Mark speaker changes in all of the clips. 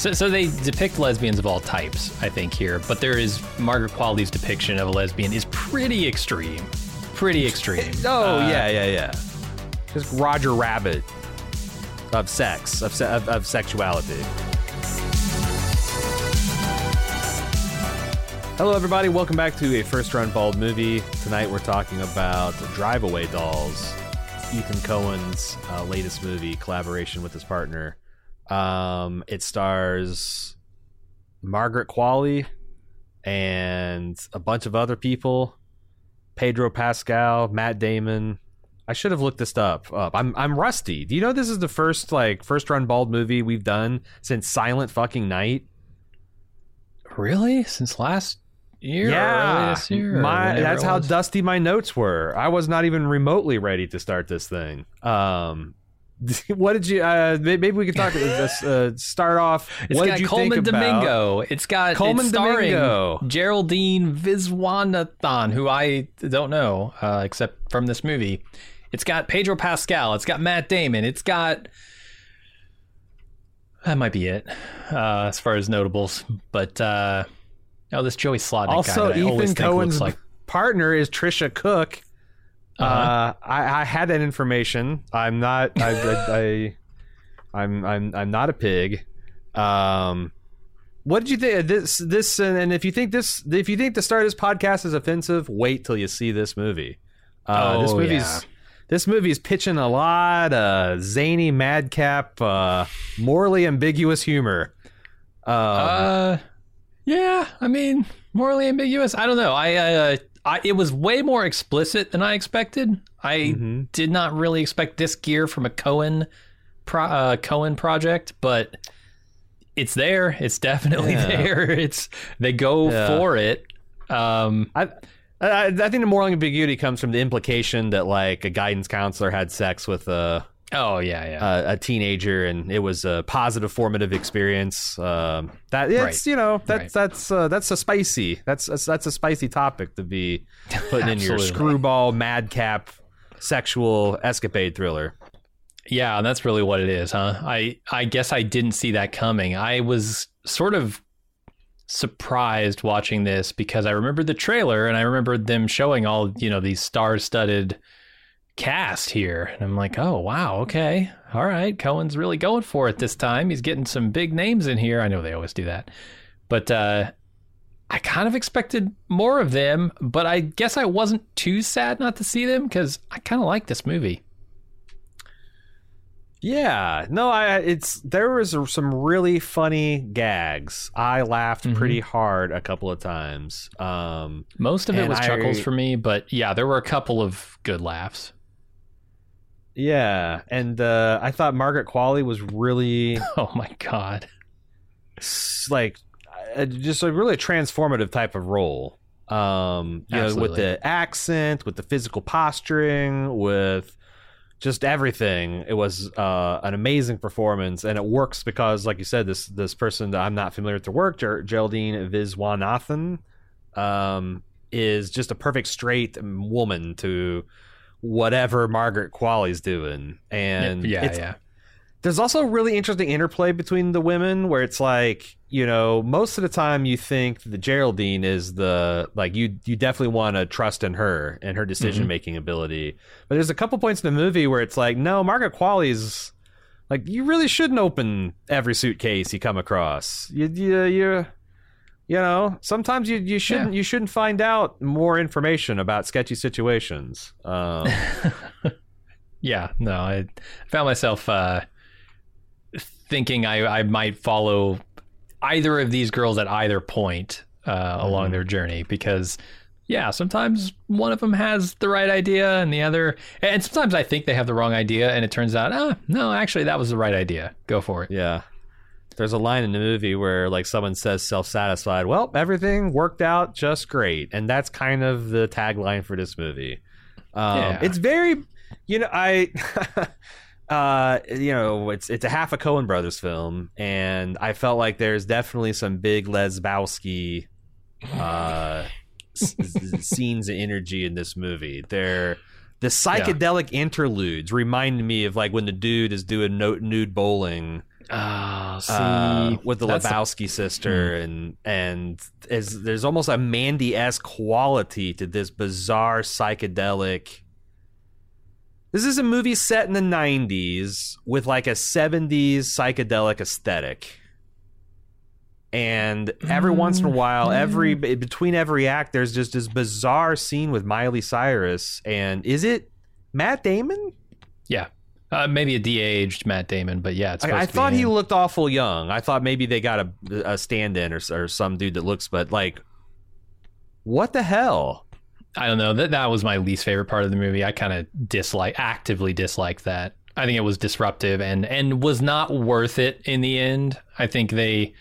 Speaker 1: So, so they depict lesbians of all types, I think here, but there is Margaret Qualley's depiction of a lesbian is pretty extreme, pretty extreme.
Speaker 2: Oh
Speaker 1: Uh,
Speaker 2: yeah, yeah, yeah. Just Roger Rabbit of sex, of, se- of, of sexuality. Hello, everybody. Welcome back to a first run bald movie. Tonight we're talking about Drive Away Dolls, Ethan Coen's uh, latest movie, collaboration with his partner. Um, it stars Margaret Qualley and a bunch of other people. Pedro Pascal, Matt Damon. I should have looked this up. Up. I'm I'm rusty. Do you know this is the first like first run bald movie we've done since Silent Fucking Night?
Speaker 1: Really? Since last year? Yeah. year?
Speaker 2: my that's how dusty my notes were. I was not even remotely ready to start this thing. Um, what did you? Uh, maybe we could talk. uh, uh, start off.
Speaker 1: It's
Speaker 2: what
Speaker 1: got
Speaker 2: did you
Speaker 1: Colman
Speaker 2: think about?
Speaker 1: Domingo. It's got
Speaker 2: Colman
Speaker 1: it's starring
Speaker 2: Domingo.
Speaker 1: Geraldine Viswanathan, who I don't know uh, except from this movie. It's got Pedro Pascal. It's got Matt Damon. It's got that might be it uh, as far as notables. But uh, oh, this Joey Slotnick guy
Speaker 2: Also,
Speaker 1: that always
Speaker 2: Ethan Coen's
Speaker 1: looks like
Speaker 2: partner is Tricia Cooke. Uh
Speaker 1: Uh-huh.
Speaker 2: I, I had that information. I'm not. I, I, I I'm. I'm. I'm not a pig. Um, what did you think? This. This. And, and if you think this, if you think the start of this podcast is offensive, wait till you see this movie. Uh, this
Speaker 1: Oh,
Speaker 2: movie's.
Speaker 1: yeah.
Speaker 2: This movie's pitching a lot of zany, madcap, uh, morally ambiguous humor. Um,
Speaker 1: Uh, yeah. I mean, morally ambiguous. I don't know. I, uh, I it was way more explicit than I expected. I
Speaker 2: mhm.
Speaker 1: did not really expect this gear from a Coen, pro, uh, Coen project, but it's there. It's definitely
Speaker 2: Yeah.
Speaker 1: there. It's they go
Speaker 2: Yeah.
Speaker 1: for it. Um,
Speaker 2: I, I I think the moral ambiguity comes from the implication that like a guidance counselor had sex with a
Speaker 1: oh yeah, yeah.
Speaker 2: a, a teenager and it was a positive formative experience. Um, that it's
Speaker 1: Right.
Speaker 2: you know that's
Speaker 1: Right.
Speaker 2: that's uh, that's a spicy that's, that's that's a spicy topic to be putting in your screwball madcap sexual escapade thriller.
Speaker 1: Yeah, and that's really what it is, huh? I I guess I didn't see that coming. I was sort of surprised watching this because I remember the trailer and I remember them showing all, you know, these star-studded cast here. And I'm like, "Oh, wow, okay. All right, Coen's really going for it this time. He's getting some big names in here. I know they always do that." But uh I kind of expected more of them, but I guess I wasn't too sad not to see them cuz I kind of like this movie.
Speaker 2: Yeah, no, I it's there was some really funny gags. I laughed
Speaker 1: Mhm.
Speaker 2: pretty hard a couple of times. Um,
Speaker 1: Most of it was chuckles for me, but yeah, there were a couple of good laughs.
Speaker 2: Yeah, and uh, I thought Margaret Qualley was really
Speaker 1: Oh my god.
Speaker 2: like uh, just a really transformative type of role. Um, you know, with the accent, with the physical posturing, with just everything. It was uh, an amazing performance, and it works because, like you said, this this person that I'm not familiar with her work, Ger- Geraldine Viswanathan, um, is just a perfect straight woman to whatever Margaret Qualley's doing, and
Speaker 1: yeah, yeah.
Speaker 2: there's also a really interesting interplay between the women where it's like you know most of the time you think the geraldine is the like you you definitely want to trust in her and her decision mm-hmm. making ability. But there's a couple points in the movie where it's like no margaret qualley's like you really shouldn't open every suitcase you come across. You you you, you know sometimes you you shouldn't you shouldn't find out more information about sketchy situations um
Speaker 1: Yeah, no, I found myself uh, thinking I, I might follow either of these girls at either point uh, along
Speaker 2: Mhm.
Speaker 1: their journey because, yeah, sometimes one of them has the right idea and the other, and sometimes I think they have the wrong idea, and it turns out, ah, no, actually, that was the right idea. Go for it.
Speaker 2: Yeah. There's a line in the movie where like someone says self-satisfied, well, everything worked out just great. And that's kind of the tagline for this movie. Um,
Speaker 1: Yeah.
Speaker 2: it's very you know, I uh you know, it's it's a half a Coen brothers film and I felt like there's definitely some big Lesbowski uh s- scenes and energy in this movie. They're the psychedelic interludes remind me of like when the dude is doing no- nude bowling
Speaker 1: Oh, see,
Speaker 2: uh, with the Lebowski sister, and and is there's almost a Mandy esque quality to this bizarre psychedelic. This is a movie set in the '90s with like a '70s psychedelic aesthetic, and every once in a while, every between every act, there's just this bizarre scene with Miley Cyrus, and is it Matt Damon?
Speaker 1: yeah, uh, maybe a de-aged Matt Damon, but yeah, it's.
Speaker 2: I, I
Speaker 1: to be
Speaker 2: thought he looked awful young. I thought maybe they got a, a stand-in or, or some dude that looks, but like, what the hell?
Speaker 1: I don't know. That that was my least favorite part of the movie. I kind of dislike, actively dislike that. I think it was disruptive and and was not worth it in the end. I think they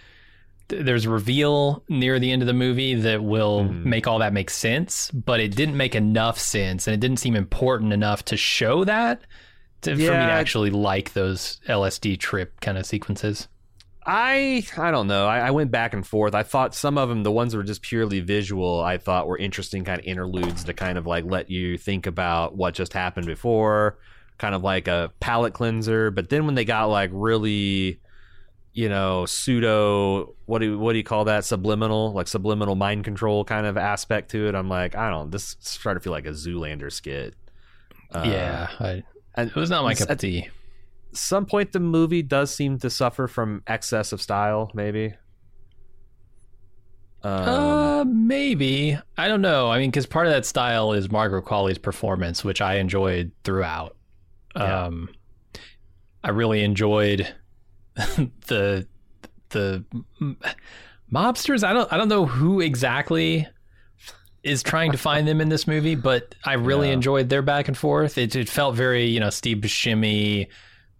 Speaker 1: there's a reveal near the end of the movie that will
Speaker 2: Mhm.
Speaker 1: make all that make sense, but it didn't make enough sense and it didn't seem important enough to show that to, for me to actually like those LSD trip kind of sequences.
Speaker 2: I I don't know. I, I went back and forth. I thought some of them, the ones that were just purely visual, I thought were interesting kind of interludes to kind of like let you think about what just happened before, kind of like a palate cleanser. But then when they got like really, you know, pseudo what do what do you call that? Subliminal, like subliminal mind control kind of aspect to it. I'm like, I don't. This started to feel like a Zoolander skit. Uh,
Speaker 1: yeah, I,
Speaker 2: and
Speaker 1: it was not my cup of tea.
Speaker 2: some point the movie does seem to suffer from excess of style maybe um,
Speaker 1: uh, maybe. I don't know. I mean, because part of that style is Margaret Qualley's performance, which I enjoyed throughout.
Speaker 2: Yeah.
Speaker 1: Um, I really enjoyed the the mobsters. I don't. I don't know who exactly is trying to find them in this movie, but I really
Speaker 2: Yeah.
Speaker 1: enjoyed their back and forth. It, it felt very, you know, Steve Buscemi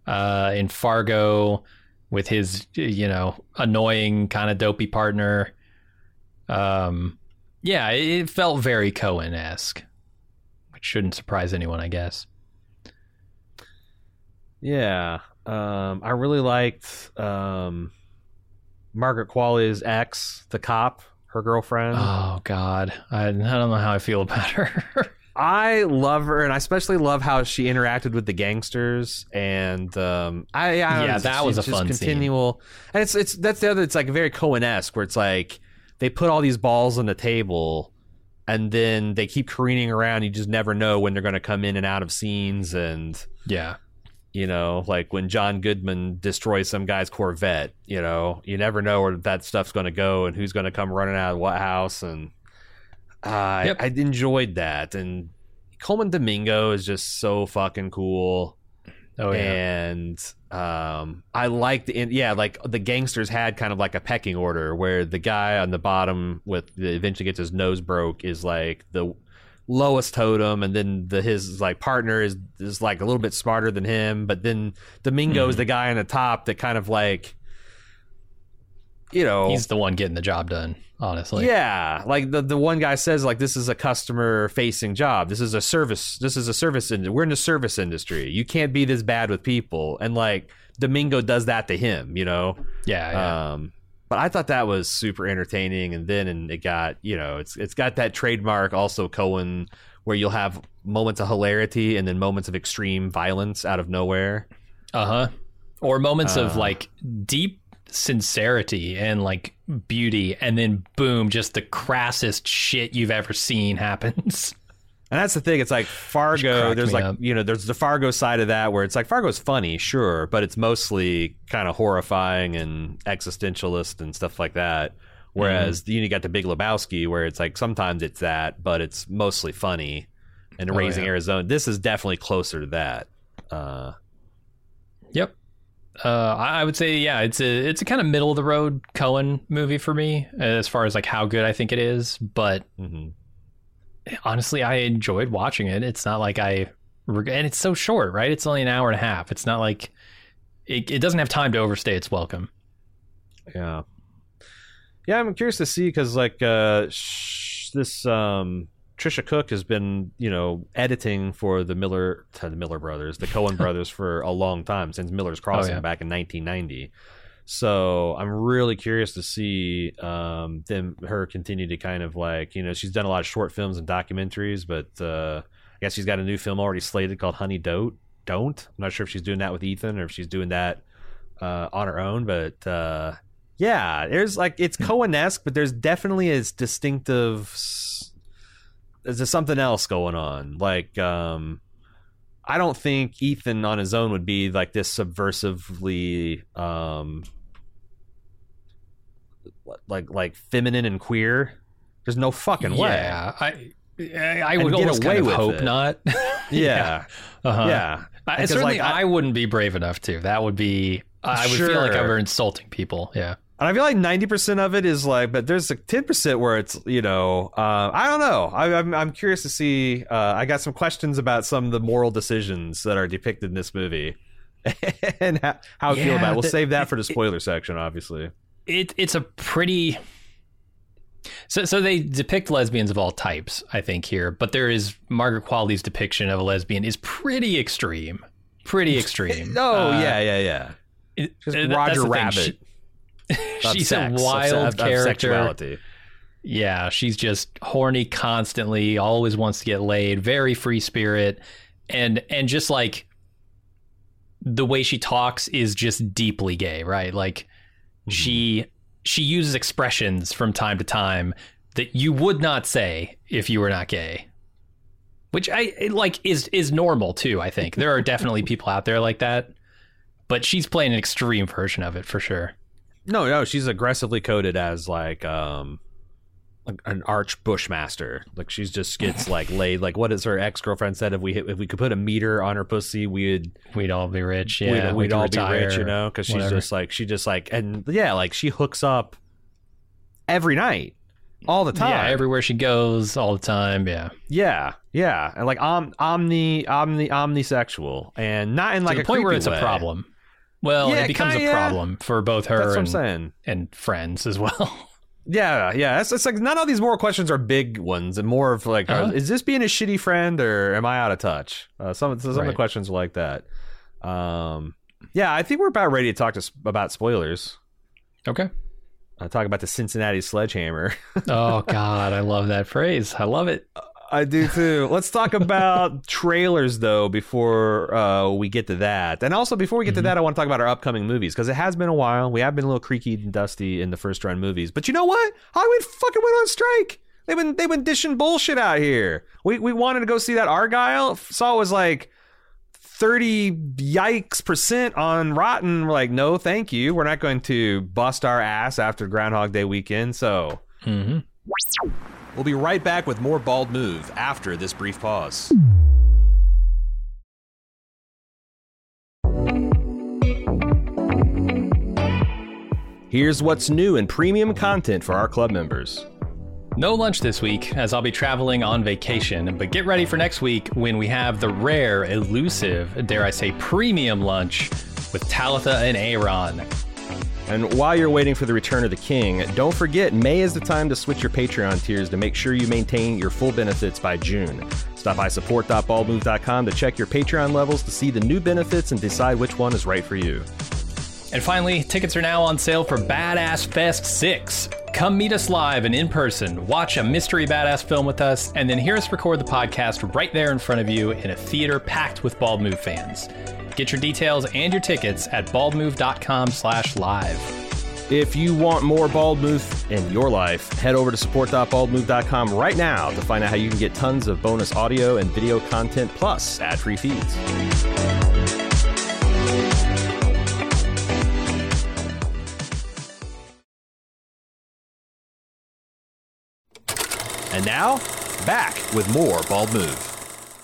Speaker 1: uh, in Fargo with his, you know, annoying kind of dopey partner. Um, yeah, it, it felt very Coen esque, which shouldn't surprise anyone, I guess.
Speaker 2: yeah um, i really liked um, margaret qualley's ex the cop her girlfriend
Speaker 1: Oh God, I, I don't know how I feel about her.
Speaker 2: I love her, and I especially love how she interacted with the gangsters. And um, I, I
Speaker 1: Yeah,
Speaker 2: know,
Speaker 1: that was a
Speaker 2: just
Speaker 1: fun scene.
Speaker 2: continual. And it's it's that's the other. It's like very Coen esque, where it's like they put all these balls on the table, and then they keep careening around. You just never know when they're going to come in and out of scenes, and
Speaker 1: yeah,
Speaker 2: you know, like when John Goodman destroys some guy's Corvette. You know, you never know where that stuff's going to go and who's going to come running out of what house. And uh,
Speaker 1: Yep.
Speaker 2: I, I enjoyed that. And Colman Domingo is just so fucking cool.
Speaker 1: oh yeah,
Speaker 2: And um, I liked, the, yeah, like the gangsters had kind of like a pecking order where the guy on the bottom with the eventually gets his nose broke is like the lowest totem, and then the his like partner is is like a little bit smarter than him, but then Domingo is
Speaker 1: Mhm.
Speaker 2: the guy on the top that kind of like, you know,
Speaker 1: he's the one getting the job done. Honestly,
Speaker 2: yeah, like the the one guy says, like this is a customer facing job. This is a service. This is a service. In, we're in the service industry. You can't be this bad with people. And like Domingo does that to him, you know.
Speaker 1: yeah, yeah.
Speaker 2: Um, but I thought that was super entertaining. And then and it got you know it's it's got that trademark also Coen where you'll have moments of hilarity and then moments of extreme violence out of nowhere.
Speaker 1: Uh huh. Or moments of
Speaker 2: Uh.
Speaker 1: like deep sincerity and like beauty, and then boom, just the crassest shit you've ever seen happens.
Speaker 2: And that's the thing. It's like Fargo. There's like
Speaker 1: up.
Speaker 2: you know, there's the Fargo side of that where it's like Fargo's funny, sure, but it's mostly kind of horrifying and existentialist and stuff like that. Whereas
Speaker 1: Mm-hmm.
Speaker 2: you got the Big Lebowski, where it's like sometimes it's that, but it's mostly funny. And
Speaker 1: Oh,
Speaker 2: Raising
Speaker 1: yeah.
Speaker 2: Arizona, this is definitely closer to that. Uh,
Speaker 1: Yep. Uh, I would say, yeah, it's a it's a kind of middle of the road Coen movie for me as far as like how good I think it is. But
Speaker 2: mhm.
Speaker 1: Honestly, I enjoyed watching it. It's not like I, and it's so short, right? It's only an hour and a half. It's not like it, it doesn't have time to overstay its welcome.
Speaker 2: Yeah. Yeah, I'm curious to see because like uh, sh- this um, Tricia Cooke has been you know editing for the Miller the Miller brothers, the Coen brothers for a long time since Miller's Crossing
Speaker 1: yeah.
Speaker 2: back in 1990. So I'm really curious to see um, them her continue to kind of like you know she's done a lot of short films and documentaries, but uh, I guess she's got a new film already slated called Honey Don't Don't. I'm not sure if she's doing that with Ethan or if she's doing that uh, on her own, but uh, yeah, there's like it's Coen esque, but there's definitely a distinctive. There's something else going on. Like, um, I don't think Ethan on his own would be like this subversively, um, like like feminine and queer. There's no fucking way.
Speaker 1: Yeah, I I would
Speaker 2: get away
Speaker 1: kind of
Speaker 2: with
Speaker 1: hope
Speaker 2: it.
Speaker 1: not.
Speaker 2: Yeah,
Speaker 1: uh-huh.
Speaker 2: yeah.
Speaker 1: I, certainly,
Speaker 2: like, I-
Speaker 1: I, wouldn't be brave enough to. That would be. I would feel like I were insulting people. Yeah.
Speaker 2: And I feel like ninety percent of it is like, but there's like ten percent where it's you know, uh, I don't know. I, I'm I'm curious to see. Uh, I got some questions about some of the moral decisions that are depicted in this movie, and how, how I feel about. it. We'll
Speaker 1: the-
Speaker 2: save that for the spoiler section, obviously.
Speaker 1: it it's a pretty so so they depict lesbians of all types i think here but there is margaret qualley's depiction of a lesbian is pretty extreme pretty extreme
Speaker 2: Oh
Speaker 1: Uh,
Speaker 2: yeah, yeah, yeah. Just Roger Rabbit.
Speaker 1: thing.
Speaker 2: Of
Speaker 1: she's
Speaker 2: sex,
Speaker 1: a wild
Speaker 2: of, of
Speaker 1: character.
Speaker 2: sexuality.
Speaker 1: yeah she's just horny constantly always wants to get laid very free spirit and and just like the way she talks is just deeply gay right? Like hmm. she she uses expressions from time to time that you would not say if you were not gay which i like is is normal too i think. There are definitely people out there like that but she's playing an extreme version of it for sure
Speaker 2: No, no, she's aggressively coded as like um an arch bushmaster. Like she's just gets like laid. Like what is her ex girlfriend said? If we hit, if we could put a meter on her pussy, we'd
Speaker 1: we'd all be rich yeah
Speaker 2: we'd, we'd
Speaker 1: could
Speaker 2: all be rich, you know? Because she's just like she just like and yeah, like she hooks up every night, all the time.
Speaker 1: yeah everywhere she goes all the time yeah
Speaker 2: yeah, yeah, and like om, omni omni omnisexual, and not in like a
Speaker 1: point where it's a problem well
Speaker 2: Yeah,
Speaker 1: it becomes
Speaker 2: kinda,
Speaker 1: a problem for both her
Speaker 2: That's what I'm
Speaker 1: and, and friends as well
Speaker 2: Yeah, yeah. It's, it's like none of these moral questions are big ones, and more of like,
Speaker 1: Uh-huh.
Speaker 2: are- is this being a shitty friend or am I out of touch? Uh, some some of the questions are like that. Um, yeah, I think we're about ready to talk to about spoilers.
Speaker 1: okay
Speaker 2: Uh, talk about the Cincinnati sledgehammer.
Speaker 1: oh god i love that phrase i love it
Speaker 2: I do too. Let's talk about trailers though before uh, we get to that, and also before we get to
Speaker 1: Mhm.
Speaker 2: that, I want to talk about our upcoming movies because it has been a while. We have been a little creaky and dusty in the first run movies, but you know what? Hollywood fucking went on strike. They've been they've been dishing bullshit out here. We we wanted to go see that Argylle. Saw it was like. 30 yikes percent on Rotten. We're like, no, thank you. We're not going to bust our ass after Groundhog Day weekend. So
Speaker 1: hmm
Speaker 2: We'll be right back with more Bald Move after this brief pause. Here's what's new in premium content for our club members.
Speaker 1: No lunch this week, as I'll be traveling on vacation, but get ready for next week when we have the rare, elusive, dare I say, premium lunch with Talitha and Aaron.
Speaker 2: And while you're waiting for the return of the king, don't forget May is the time to switch your Patreon tiers to make sure you maintain your full benefits by June. Stop by support.baldmove.com to check your Patreon levels to see the new benefits and decide which one is right for you.
Speaker 1: And finally, tickets are now on sale for Badass Fest 6. Come meet us live and in person, watch a mystery badass film with us, and then hear us record the podcast right there in front of you in a theater packed with Bald Move fans. Get your details and your tickets at baldmove.com slash live.
Speaker 2: If you want more Bald Move in your life, head over to support.baldmove.com right now to find out how you can get tons of bonus audio and video content plus ad-free feeds. And now, back with more Bald Move.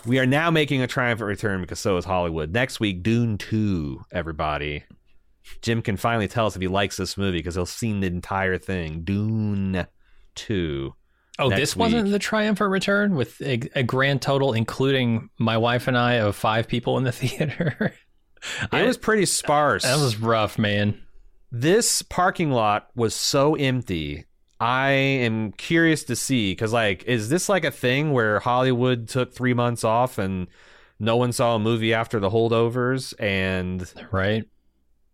Speaker 2: We are now making a triumphant return because so is Hollywood. Next week, Dune 2, everybody. Jim can finally tell us if he likes this movie because he'll seen the entire thing. Dune 2.
Speaker 1: Oh,
Speaker 2: Next
Speaker 1: this wasn't the triumphant return with a, a grand total, including my wife and I, of five people in the theater.
Speaker 2: It
Speaker 1: I-
Speaker 2: was pretty sparse.
Speaker 1: that was rough, man.
Speaker 2: this parking lot was so empty. I am curious to see because, like, is this like a thing where Hollywood took three months off and no one saw a movie after the holdovers and
Speaker 1: Right?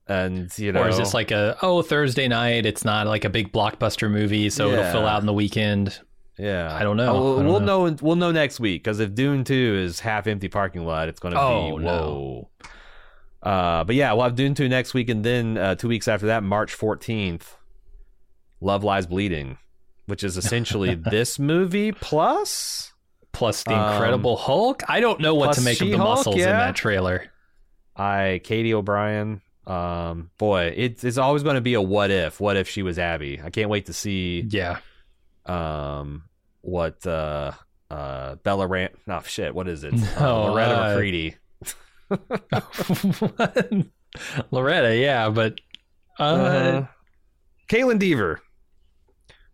Speaker 2: and you know
Speaker 1: Or is this like a oh Thursday night? It's not like a big blockbuster movie, so it'll fill out in the weekend.
Speaker 2: yeah
Speaker 1: I don't know.
Speaker 2: We'll,
Speaker 1: I don't
Speaker 2: we'll know. we'll know next week because if Dune Two is half empty parking lot, it's going to
Speaker 1: Oh,
Speaker 2: be
Speaker 1: no.
Speaker 2: whoa. Uh, but yeah, we'll have Dune 2 next week, and then uh, two weeks after that, March 14th, Love Lies Bleeding, which is essentially this movie plus.
Speaker 1: Plus the
Speaker 2: Um,
Speaker 1: Incredible Hulk. I don't know what to make of the
Speaker 2: She-Hulk,
Speaker 1: muscles in that trailer.
Speaker 2: I, Katy O'Brian. Um, boy, it's it's always going to be a what if. What if she was Abby? I can't wait to see
Speaker 1: Yeah.
Speaker 2: um what uh uh Bella Ram. No shit. What is it?
Speaker 1: No,
Speaker 2: uh, Loretta
Speaker 1: uh,
Speaker 2: McCready.
Speaker 1: Loretta, yeah, but uh,
Speaker 2: Uh, Kaitlyn Dever.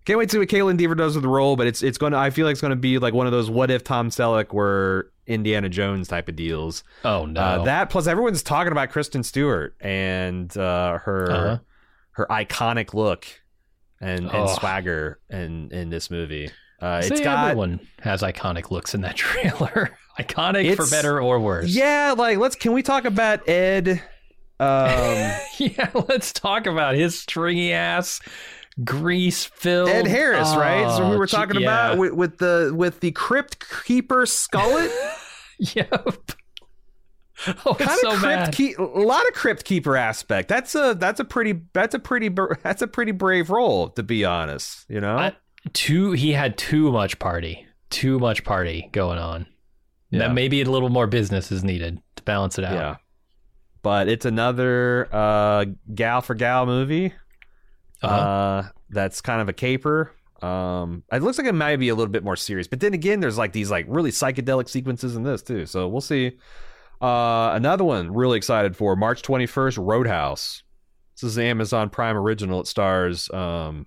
Speaker 2: Can't wait to see what Kaitlyn Dever does with the role, but it's it's going to. I feel like it's going to be like one of those what if Tom Selleck were Indiana Jones type of deals.
Speaker 1: oh no,
Speaker 2: Uh, that plus everyone's talking about Kristen Stewart and uh, her
Speaker 1: Uh-huh.
Speaker 2: her iconic look and, and
Speaker 1: Oh.
Speaker 2: swagger in in this movie. Uh, it's got
Speaker 1: everyone has iconic looks in that trailer. iconic for better or worse.
Speaker 2: yeah. Like let's can we talk about Ed? Um,
Speaker 1: yeah. Let's talk about his stringy ass, grease filled
Speaker 2: Ed Harris, right? So we were
Speaker 1: Oh,
Speaker 2: talking
Speaker 1: gee-
Speaker 2: about with, with the with the Crypt Keeper Skullet.
Speaker 1: Yep. Oh,
Speaker 2: kind
Speaker 1: it's so
Speaker 2: of crypt keep a lot of crypt keeper aspect. That's a that's a pretty that's a pretty that's a pretty brave role to be honest. You know,
Speaker 1: I- too. He had too much party. Too much party going on.
Speaker 2: Yeah.
Speaker 1: That maybe a little more business is needed to balance it out.
Speaker 2: yeah. But it's another uh, gal for gal movie.
Speaker 1: Uh-huh.
Speaker 2: Uh, that's kind of a caper. Um, it looks like it might be a little bit more serious, but then again, there's like these like really psychedelic sequences in this too. So we'll see. Uh, another one really excited for March 21st, Roadhouse. This is the Amazon Prime original. It stars. Um,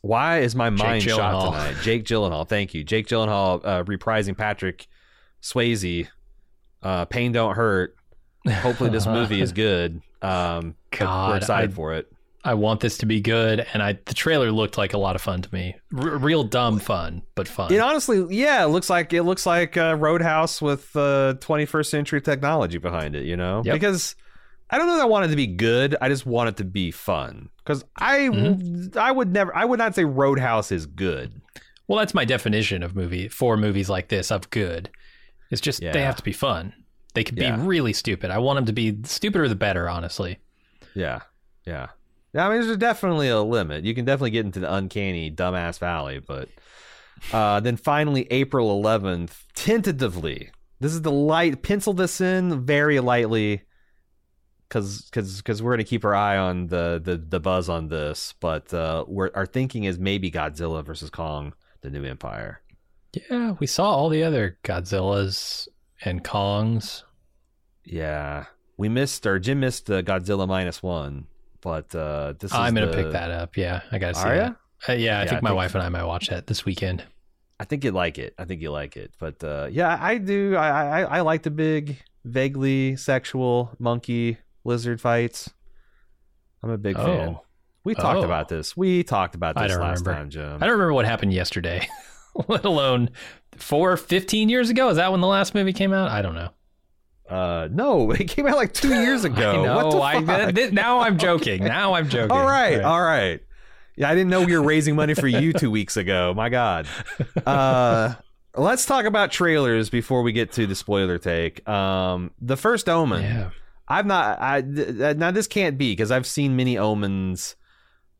Speaker 2: why is my mind shot tonight? Jake Gyllenhaal. Thank you, Jake Gyllenhaal, uh, reprising Patrick Swayze. Uh, Pain don't hurt. Hopefully, this movie is good. Um,
Speaker 1: God,
Speaker 2: we're excited
Speaker 1: I-
Speaker 2: for it.
Speaker 1: I want this to be good, and I the trailer looked like a lot of fun to me. R- real dumb fun, but fun.
Speaker 2: It honestly, yeah, it looks like it looks like uh, Roadhouse with uh, 21st century technology behind it. You know,
Speaker 1: Yep.
Speaker 2: because I don't know that I want it to be good. I just want it to be fun. Because I,
Speaker 1: Mm-hmm.
Speaker 2: I would never, I would not say Roadhouse is good.
Speaker 1: well, that's my definition of movie for movies like this of good. It's just
Speaker 2: Yeah.
Speaker 1: they have to be fun. They could
Speaker 2: Yeah.
Speaker 1: be really stupid. I want them to be stupider the better. Honestly,
Speaker 2: Yeah, yeah. Yeah, I mean, there's definitely a limit. You can definitely get into the uncanny dumbass valley, but uh, then finally, April 11th, tentatively. This is the light. Pencil this in very lightly, because because because we're gonna keep our eye on the the, the buzz on this. But uh, we're our thinking is maybe Godzilla versus Kong, the New Empire.
Speaker 1: yeah, we saw all the other Godzillas and Kongs.
Speaker 2: Yeah, we missed or Jim missed the Godzilla minus one, but uh, this
Speaker 1: I'm gonna
Speaker 2: the-
Speaker 1: pick that up. Yeah, I gotta see
Speaker 2: Are
Speaker 1: that. Uh, yeah, I
Speaker 2: Yeah,
Speaker 1: think
Speaker 2: I
Speaker 1: my
Speaker 2: think-
Speaker 1: wife and I might watch that this weekend.
Speaker 2: I think you like it. I think you like it. But uh, yeah, I do. I, I I like the big, vaguely sexual monkey lizard fights. I'm a big
Speaker 1: Oh.
Speaker 2: fan. We talked
Speaker 1: Oh.
Speaker 2: about this. We talked about this last
Speaker 1: remember.
Speaker 2: time, Jim.
Speaker 1: I don't remember what happened yesterday, let alone four, 15 years ago. Is that when the last movie came out? I don't know.
Speaker 2: Uh, no, it came out like two years ago.
Speaker 1: I know.
Speaker 2: What the
Speaker 1: I, th- now I'm joking. Now I'm joking.
Speaker 2: all right,
Speaker 1: Right.
Speaker 2: all right. Yeah, I didn't know we were raising money for you two weeks ago. My God. Uh, let's talk about trailers before we get to the spoiler take. Um, the first Omen.
Speaker 1: Yeah.
Speaker 2: I've not. I th- now this can't be because I've seen many omens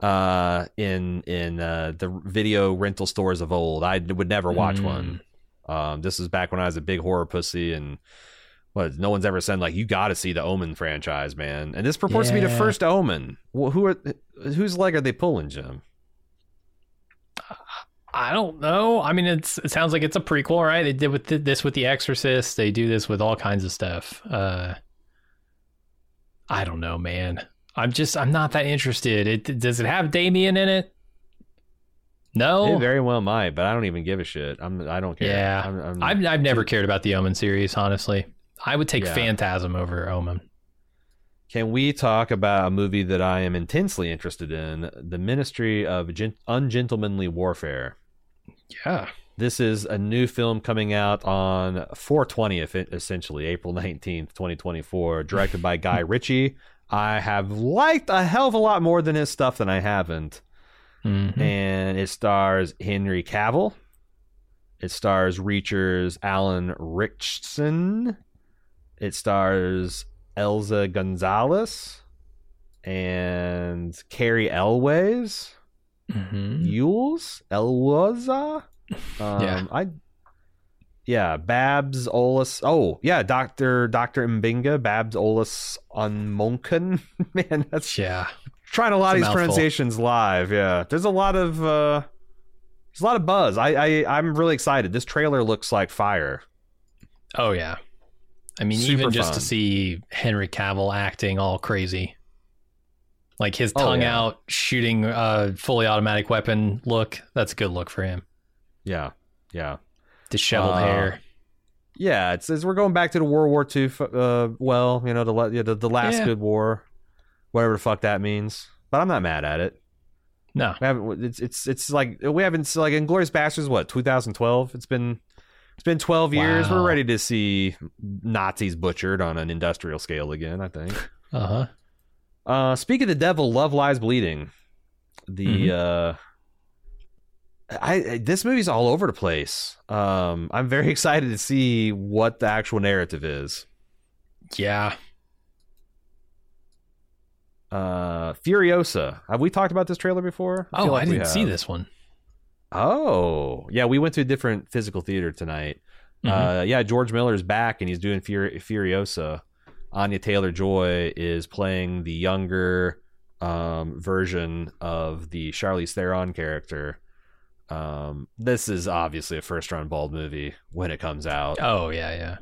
Speaker 2: uh in in uh the video rental stores of old i would never watch
Speaker 1: Mm.
Speaker 2: one um this is back when i was a big horror pussy and what no one's ever said like you got to see the omen franchise man and this purports to be the first omen well, who are whose leg are they pulling jim
Speaker 1: I don't know. I mean, it's it sounds like it's a prequel, right? They did with th- this with The Exorcist. They do this with all kinds of stuff. Uh, I don't know, man. I'm just I'm not that interested. It does it have Damien in it? No.
Speaker 2: it very well might but i don't even give a shit i'm i don't care
Speaker 1: Yeah.
Speaker 2: I'm, I'm,
Speaker 1: I've I've never cared about the Omen series, honestly. I would take
Speaker 2: Yeah.
Speaker 1: Phantasm over Omen.
Speaker 2: Can we talk about a movie that I am intensely interested in? The Ministry of Gen- Ungentlemanly Warfare.
Speaker 1: Yeah.
Speaker 2: This is a new film coming out on 420, eff- essentially, April 19th, 2024, directed by Guy Ritchie. I have liked a hell of a lot more than his stuff than I haven't.
Speaker 1: Mhm.
Speaker 2: And it stars Henry Cavill. It stars Reacher's Alan Ritchson. It stars Eiza Gonzalez and Cary Elwes.
Speaker 1: Mm-hmm.
Speaker 2: Yules Elwaza. Um,
Speaker 1: Yeah.
Speaker 2: I. Yeah, Babs Olis. Oh, yeah, Doctor Doctor Mbinga Babs Olis on Monken. Man, that's
Speaker 1: Yeah.
Speaker 2: trying a lot
Speaker 1: It's
Speaker 2: of these pronunciations live. Yeah, there's a lot of uh, there's a lot of buzz. I, I I'm really excited. This trailer looks like fire.
Speaker 1: Oh yeah. I mean,
Speaker 2: Super
Speaker 1: even just to see Henry Cavill acting all crazy, like his
Speaker 2: Oh,
Speaker 1: tongue
Speaker 2: yeah.
Speaker 1: out, shooting a fully automatic weapon look. That's a good look for him.
Speaker 2: Yeah, yeah,
Speaker 1: Disheveled
Speaker 2: Uh,
Speaker 1: hair.
Speaker 2: yeah. It's, it's we're going back to the World War II. Uh, well, you know the yeah, the, the last
Speaker 1: Yeah.
Speaker 2: good war, whatever the fuck that means. But I'm not mad at it.
Speaker 1: No.
Speaker 2: It's it's it's like we haven't like Inglourious Basterds. What 2012? It's been it's been 12 years. We're ready to see Nazis butchered on an industrial scale again. I think.
Speaker 1: Uh huh.
Speaker 2: Uh, speak of the devil, love lies bleeding. The uh, I, I this movie's all over the place. Um, I'm very excited to see what the actual narrative is.
Speaker 1: Yeah.
Speaker 2: Uh, Furiosa. Have we talked about this trailer before?
Speaker 1: Oh,
Speaker 2: feel like
Speaker 1: I didn't see this one.
Speaker 2: Oh, yeah, we went to a different physical theater tonight.
Speaker 1: Mhm.
Speaker 2: Uh, yeah, George Miller's back and he's doing Fur- Furiosa. Anya Taylor Joy is playing the younger um, version of the Charlize Theron character. Um, this is obviously a first round bald movie when it comes out.
Speaker 1: oh yeah, yeah.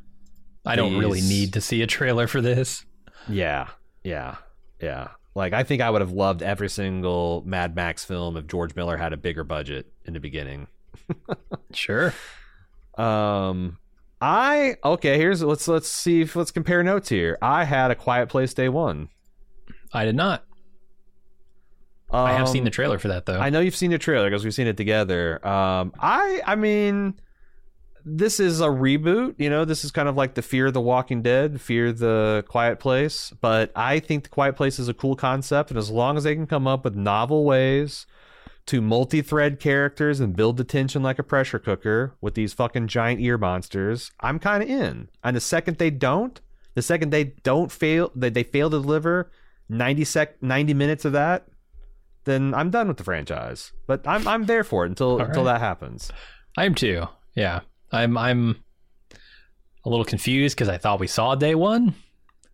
Speaker 1: I don't really need to see a trailer for this.
Speaker 2: Yeah, yeah, yeah. Like I think I would have loved every single Mad Max film if George Miller had a bigger budget in the beginning.
Speaker 1: Sure.
Speaker 2: Um, I okay. Here's let's let's see if let's compare notes here. I had a Quiet Place Day One.
Speaker 1: I did not.
Speaker 2: Um,
Speaker 1: I have seen the trailer for that though.
Speaker 2: I know you've seen the trailer because we've seen it together. Um, I I mean, this is a reboot. You know, this is kind of like the Fear of the Walking Dead, Fear the Quiet Place. But I think the Quiet Place is a cool concept, and as long as they can come up with novel ways to multi-thread characters and build the tension like a pressure cooker with these fucking giant ear monsters, I'm kind of in. And the second they don't, the second they don't fail, that they fail to deliver 90 sec 90 minutes of that, then I'm done with the franchise. But I'm I'm there for it until
Speaker 1: All
Speaker 2: until that happens.
Speaker 1: I am too. Yeah. I'm I'm a little confused because I thought we saw day one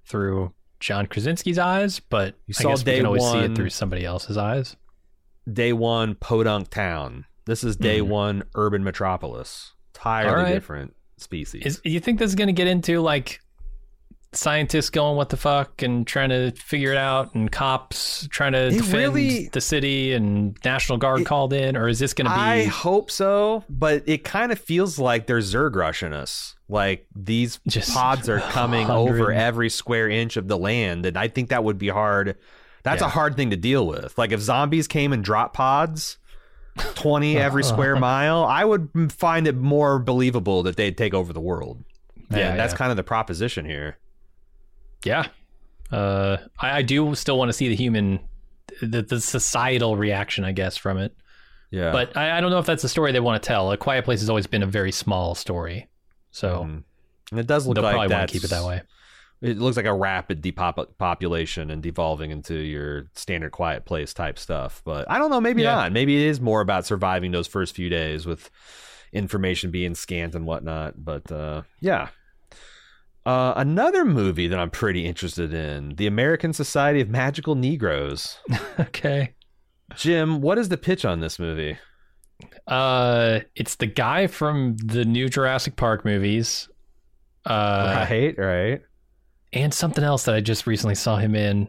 Speaker 1: through John Krasinski's eyes, but
Speaker 2: You
Speaker 1: I
Speaker 2: saw
Speaker 1: guess we
Speaker 2: day
Speaker 1: can always see it through somebody else's eyes.
Speaker 2: Day one, Podunk Town. This is day
Speaker 1: Mhm.
Speaker 2: one, urban metropolis. Entirely
Speaker 1: right.
Speaker 2: different species.
Speaker 1: Is you think this is going to get into like scientists going what the fuck and trying to figure it out and cops trying to
Speaker 2: It
Speaker 1: defend
Speaker 2: really-
Speaker 1: the city and National Guard
Speaker 2: It-
Speaker 1: called in or is this going to be
Speaker 2: I hope so, but it kind of feels like they're Zerg rushing us. Like these
Speaker 1: Just
Speaker 2: pods are coming
Speaker 1: 100.
Speaker 2: over every square inch of the land, and I think that would be hard. That's a hard thing to deal with. Like if zombies came and dropped pods, twenty every square mile, I would find it more believable that they'd take over the world. And
Speaker 1: Yeah,
Speaker 2: that's kind of the proposition here.
Speaker 1: Yeah. Uh, I, I do still want to see the human, the, the societal reaction, I guess, from it.
Speaker 2: Yeah,
Speaker 1: But I, I don't know if that's the story they want to tell. A Quiet Place has always been a very small story. So
Speaker 2: Mhm. and it does look
Speaker 1: they'll
Speaker 2: like
Speaker 1: probably want to keep it that way.
Speaker 2: It looks like a rapid depopulation and devolving into your standard quiet place type stuff. But I don't know, maybe
Speaker 1: Yeah.
Speaker 2: not. Maybe it is more about surviving those first few days with information being scanned and whatnot. But uh, yeah. Uh, another movie that I'm pretty interested in The American Society of Magical Negroes.
Speaker 1: okay.
Speaker 2: Jim, what is the pitch on this movie?
Speaker 1: Uh, it's the guy from the new Jurassic Park movies. Uh,
Speaker 2: right, right.
Speaker 1: and something else that I just recently saw him in.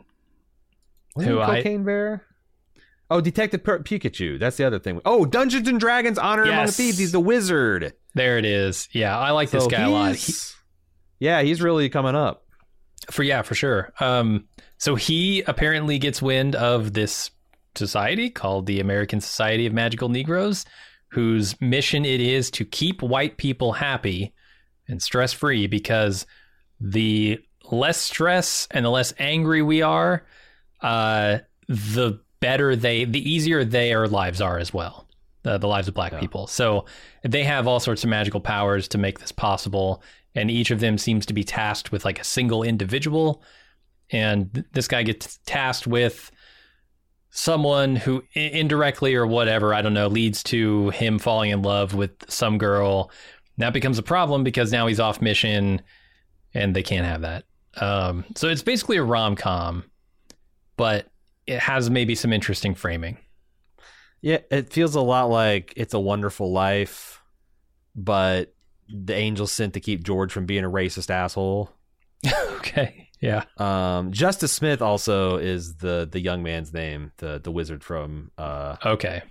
Speaker 2: Was
Speaker 1: Who
Speaker 2: it
Speaker 1: I-
Speaker 2: Cocaine Bear? Oh, Detective P- Pikachu. That's the other thing. Oh, Dungeons and Dragons Honor Among
Speaker 1: Yes.
Speaker 2: Thieves. He's the wizard.
Speaker 1: There it is. Yeah, I like this guy a lot. He,
Speaker 2: yeah, he's really coming up.
Speaker 1: for yeah, for sure. Um, so he apparently gets wind of this society called the American Society of Magical Negroes, whose mission it is to keep white people happy and stress free because the less stress and the less angry we are, uh, the better they, the easier their lives are as well. Uh, the lives of black
Speaker 2: Yeah.
Speaker 1: people. So they have all sorts of magical powers to make this possible, and each of them seems to be tasked with like a single individual and th- this guy gets tasked with someone who i- indirectly or whatever, I don't know, leads to him falling in love with some girl. That becomes a problem because now he's off mission and they can't have that. Um, so it's basically a rom com, but it has maybe some interesting framing.
Speaker 2: Yeah, it feels a lot like It's a Wonderful Life, but the angels sent to keep George from being a racist asshole.
Speaker 1: okay. Yeah.
Speaker 2: Um, Justice Smith also is the the young man's name, the the wizard from uh,
Speaker 1: Okay.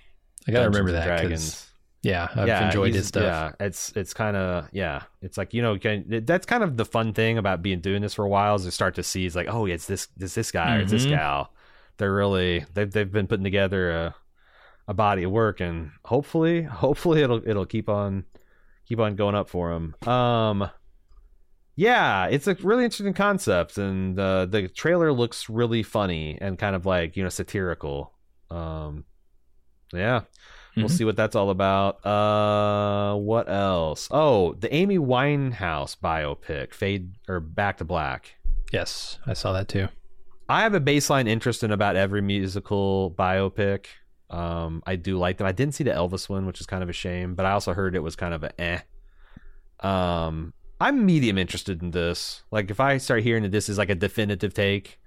Speaker 1: I gotta
Speaker 2: Dungeons
Speaker 1: remember that.
Speaker 2: Dragons.
Speaker 1: Yeah, I've enjoyed
Speaker 2: he's-
Speaker 1: his stuff.
Speaker 2: Yeah, it's it's kind of yeah, it's like you know can, that's kind of the fun thing about being doing this for a while is to start to see it's like oh yeah, it's this it's this guy or it's this gal. They're really they've they've been putting together a a body of work and hopefully hopefully it'll it'll keep on keep on going up for him. Um, yeah, it's a really interesting concept and uh, the trailer looks really funny and kind of like you know satirical. Um, yeah. We'll
Speaker 1: Mhm.
Speaker 2: see what that's all about. Uh, what else? Oh, the Amy Winehouse biopic, Fade or Back to Black.
Speaker 1: Yes, I saw that too.
Speaker 2: I have a baseline interest in about every musical biopic. Um, I do like them. I didn't see the Elvis one, which is kind of a shame, but I also heard it was kind of a eh. Um, I'm medium interested in this. Like, if I start hearing that this is like a definitive take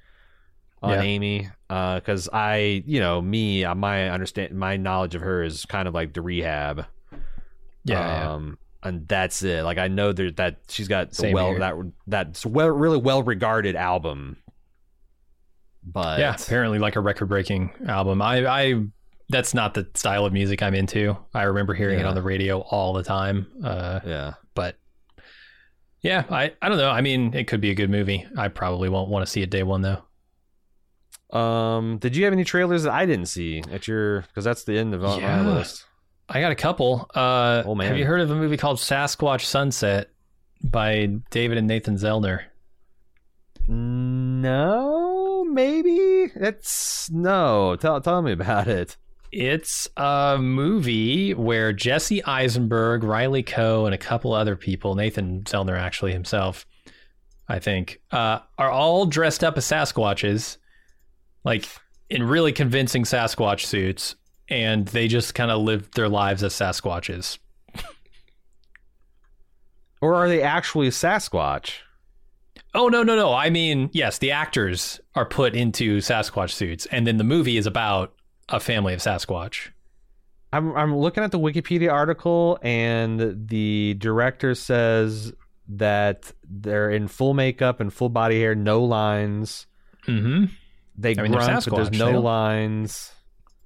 Speaker 2: on
Speaker 1: Yeah.
Speaker 2: Amy, because I, you know, me, uh, my understand, my knowledge of her is kind of like the rehab.
Speaker 1: Yeah, yeah.
Speaker 2: um, and that's it. Like I know there that she's got the
Speaker 1: Same
Speaker 2: well
Speaker 1: here.
Speaker 2: that that's well really well regarded album. But
Speaker 1: yeah, apparently like a record breaking album. I, I that's not the style of music I'm into. I remember hearing it on the radio all the time. Uh,
Speaker 2: yeah,
Speaker 1: but yeah, I, I don't know. I mean, it could be a good movie. I probably won't want to see it day one though.
Speaker 2: Um, did you have any trailers that I didn't see at your? Because that's the end of
Speaker 1: Yeah.
Speaker 2: my list.
Speaker 1: I got a couple. Uh,
Speaker 2: Oh, man.
Speaker 1: Have you heard of a movie called Sasquatch Sunset by David and Nathan Zellner?
Speaker 2: No, maybe it's no. Tell tell me about it.
Speaker 1: It's a movie where Jesse Eisenberg, Riley Keough, and a couple other people, Nathan Zellner actually himself, I think, uh, are all dressed up as Sasquatches, like in really convincing Sasquatch suits, and they just kind of live their lives as Sasquatches.
Speaker 2: Or are they actually Sasquatch?
Speaker 1: Oh no, no, no! I mean, yes, the actors are put into Sasquatch suits, and then the movie is about a family of Sasquatch.
Speaker 2: I'm I'm looking at the Wikipedia article, and the director says that they're in full makeup and full body hair, no lines.
Speaker 1: Mm-hmm.
Speaker 2: They
Speaker 1: I mean, they're
Speaker 2: grunt, but there's
Speaker 1: Sasquatch.
Speaker 2: No lines.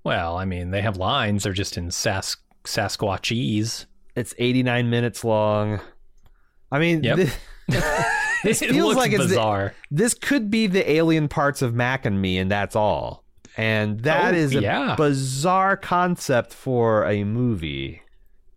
Speaker 1: Well, I mean, they have lines. They're just in Sas- Sasquatchese.
Speaker 2: It's 89 minutes long. I mean,
Speaker 1: Yep.
Speaker 2: thi- this
Speaker 1: it
Speaker 2: feels
Speaker 1: looks
Speaker 2: like it's
Speaker 1: bizarre.
Speaker 2: this could be the alien parts of Mac and me, and that's all. And that
Speaker 1: Oh,
Speaker 2: is a
Speaker 1: yeah.
Speaker 2: bizarre concept for a movie.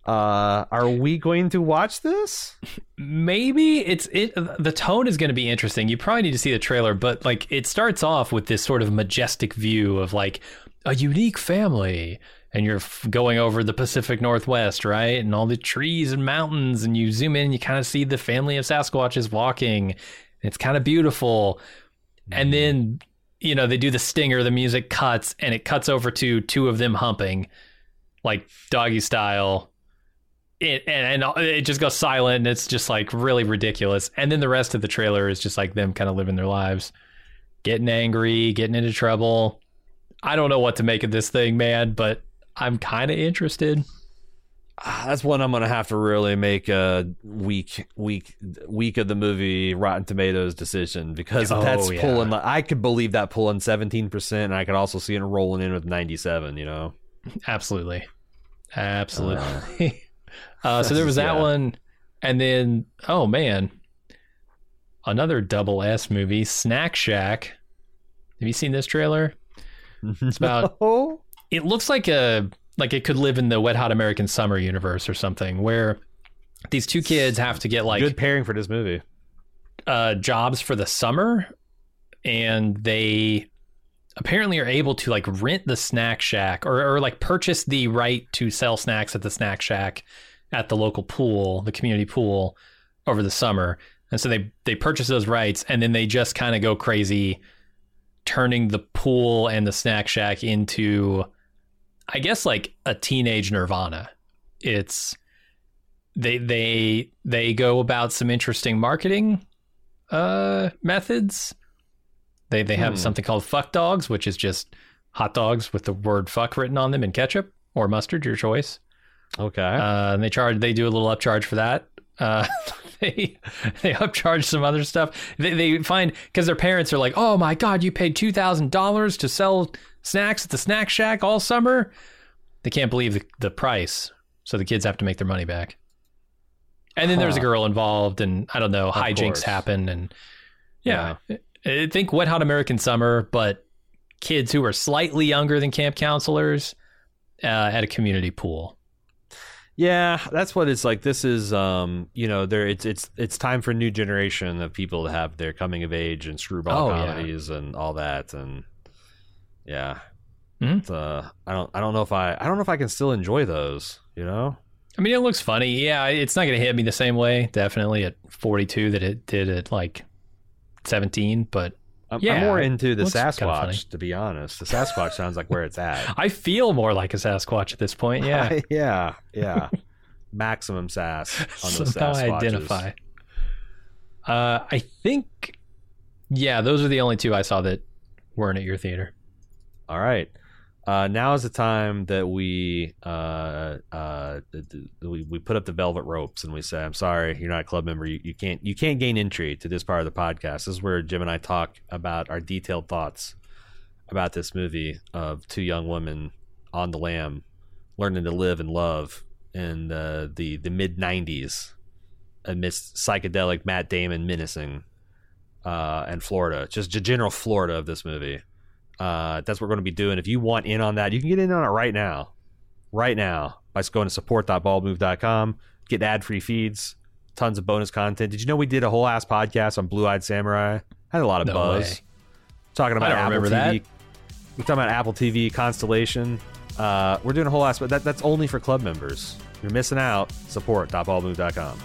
Speaker 2: Uh, are we going to watch this?
Speaker 1: Maybe it's it. The tone is going to be interesting. You probably need to see the trailer, but like it starts off with this sort of majestic view of like a unique family, and you're f- going over the Pacific Northwest, right, and all the trees and mountains, and you zoom in, and you kind of see the family of Sasquatches walking. It's kind of beautiful, and then you know they do the stinger. The music cuts, and it cuts over to two of them humping, like doggy style. It, and, and it just goes silent and it's just like really ridiculous. And then the rest of the trailer is just like them kind of living their lives. Getting angry getting into trouble. I don't know what to make of this thing man but i'm kind of interested
Speaker 2: that's one I'm gonna have to really make a week week week of the movie Rotten Tomatoes decision because
Speaker 1: Oh,
Speaker 2: that's
Speaker 1: yeah.
Speaker 2: pulling. like- I could believe that pulling 17 percent, and I could also see it rolling in with 97. You know,
Speaker 1: absolutely absolutely uh, so there was that
Speaker 2: Yeah.
Speaker 1: one and then oh man another double s movie snack shack have you seen this trailer
Speaker 2: it's
Speaker 1: about- it looks like a like it could live in the wet hot american summer universe or something where these two kids have to get like
Speaker 2: good pairing for this movie.
Speaker 1: uh, jobs for the summer and they apparently are able to like rent the snack shack or, or like purchase the right to sell snacks at the snack shack at the local pool the community pool over the summer and so they they purchase those rights, and then they just kind of go crazy, turning the pool and the snack shack into, I guess, like a teenage Nirvana. It's they they they go about some interesting marketing uh methods. They they have
Speaker 2: Hmm.
Speaker 1: something called fuck dogs, which is just hot dogs with the word fuck written on them in ketchup or mustard, your choice.
Speaker 2: Okay.
Speaker 1: Uh, and they charge they do a little upcharge for that. Uh, they they upcharge some other stuff. They they find because their parents are like, oh my god, you paid two thousand dollars to sell snacks at the snack shack all summer. They can't believe the, the price, so the kids have to make their money back. And then there's a girl involved, and I don't know,
Speaker 2: Of
Speaker 1: hijinks
Speaker 2: course.
Speaker 1: happen, and yeah, I think Wet Hot American Summer, but kids who are slightly younger than camp counselors uh, at a community pool.
Speaker 2: Yeah, that's what it's like. This is, um, you know, there. It's it's it's time for a new generation of people to have their coming of age and screwball
Speaker 1: Oh, yeah.
Speaker 2: comedies and all that, and yeah,
Speaker 1: Mhm.
Speaker 2: It's, uh, I don't I don't know if I I don't know if I can still enjoy those. You know,
Speaker 1: I mean, it looks funny. Yeah, it's not going to hit me the same way, definitely at 42 that it did at like 17. But
Speaker 2: I'm,
Speaker 1: Yeah,
Speaker 2: I'm more into the
Speaker 1: looks kinda funny.
Speaker 2: Sasquatch, to be honest. The Sasquatch sounds like where it's at.
Speaker 1: I feel more like a Sasquatch at this point. Yeah,
Speaker 2: yeah, yeah. Maximum sass on those
Speaker 1: somehow I identify. Uh, I think, yeah, those are the only two I saw that weren't at your theater.
Speaker 2: All right. Uh, now is the time that we uh, uh, we we put up the velvet ropes and we say, "I'm sorry, you're not a club member. You, you can't you can't gain entry to this part of the podcast." This is where Jim and I talk about our detailed thoughts about this movie of two young women on the lam, learning to live and love in the the, the mid '90s amidst psychedelic Matt Damon menacing uh, and Florida, just general Florida of this movie. Uh, that's what we're going to be doing. If you want in on that, you can get in on it right now. Right now by going to support.baldmove.com, get ad free feeds, tons of bonus content. Did you know we did a whole ass podcast on Blue Eyed Samurai? Had a lot of
Speaker 1: No
Speaker 2: buzz.
Speaker 1: way.
Speaker 2: Talking about Apple TV.
Speaker 1: that.
Speaker 2: We're talking about Apple TV Constellation. Uh, we're doing a whole ass, but that, that's only for club members. You're missing out. Support.baldmove.com.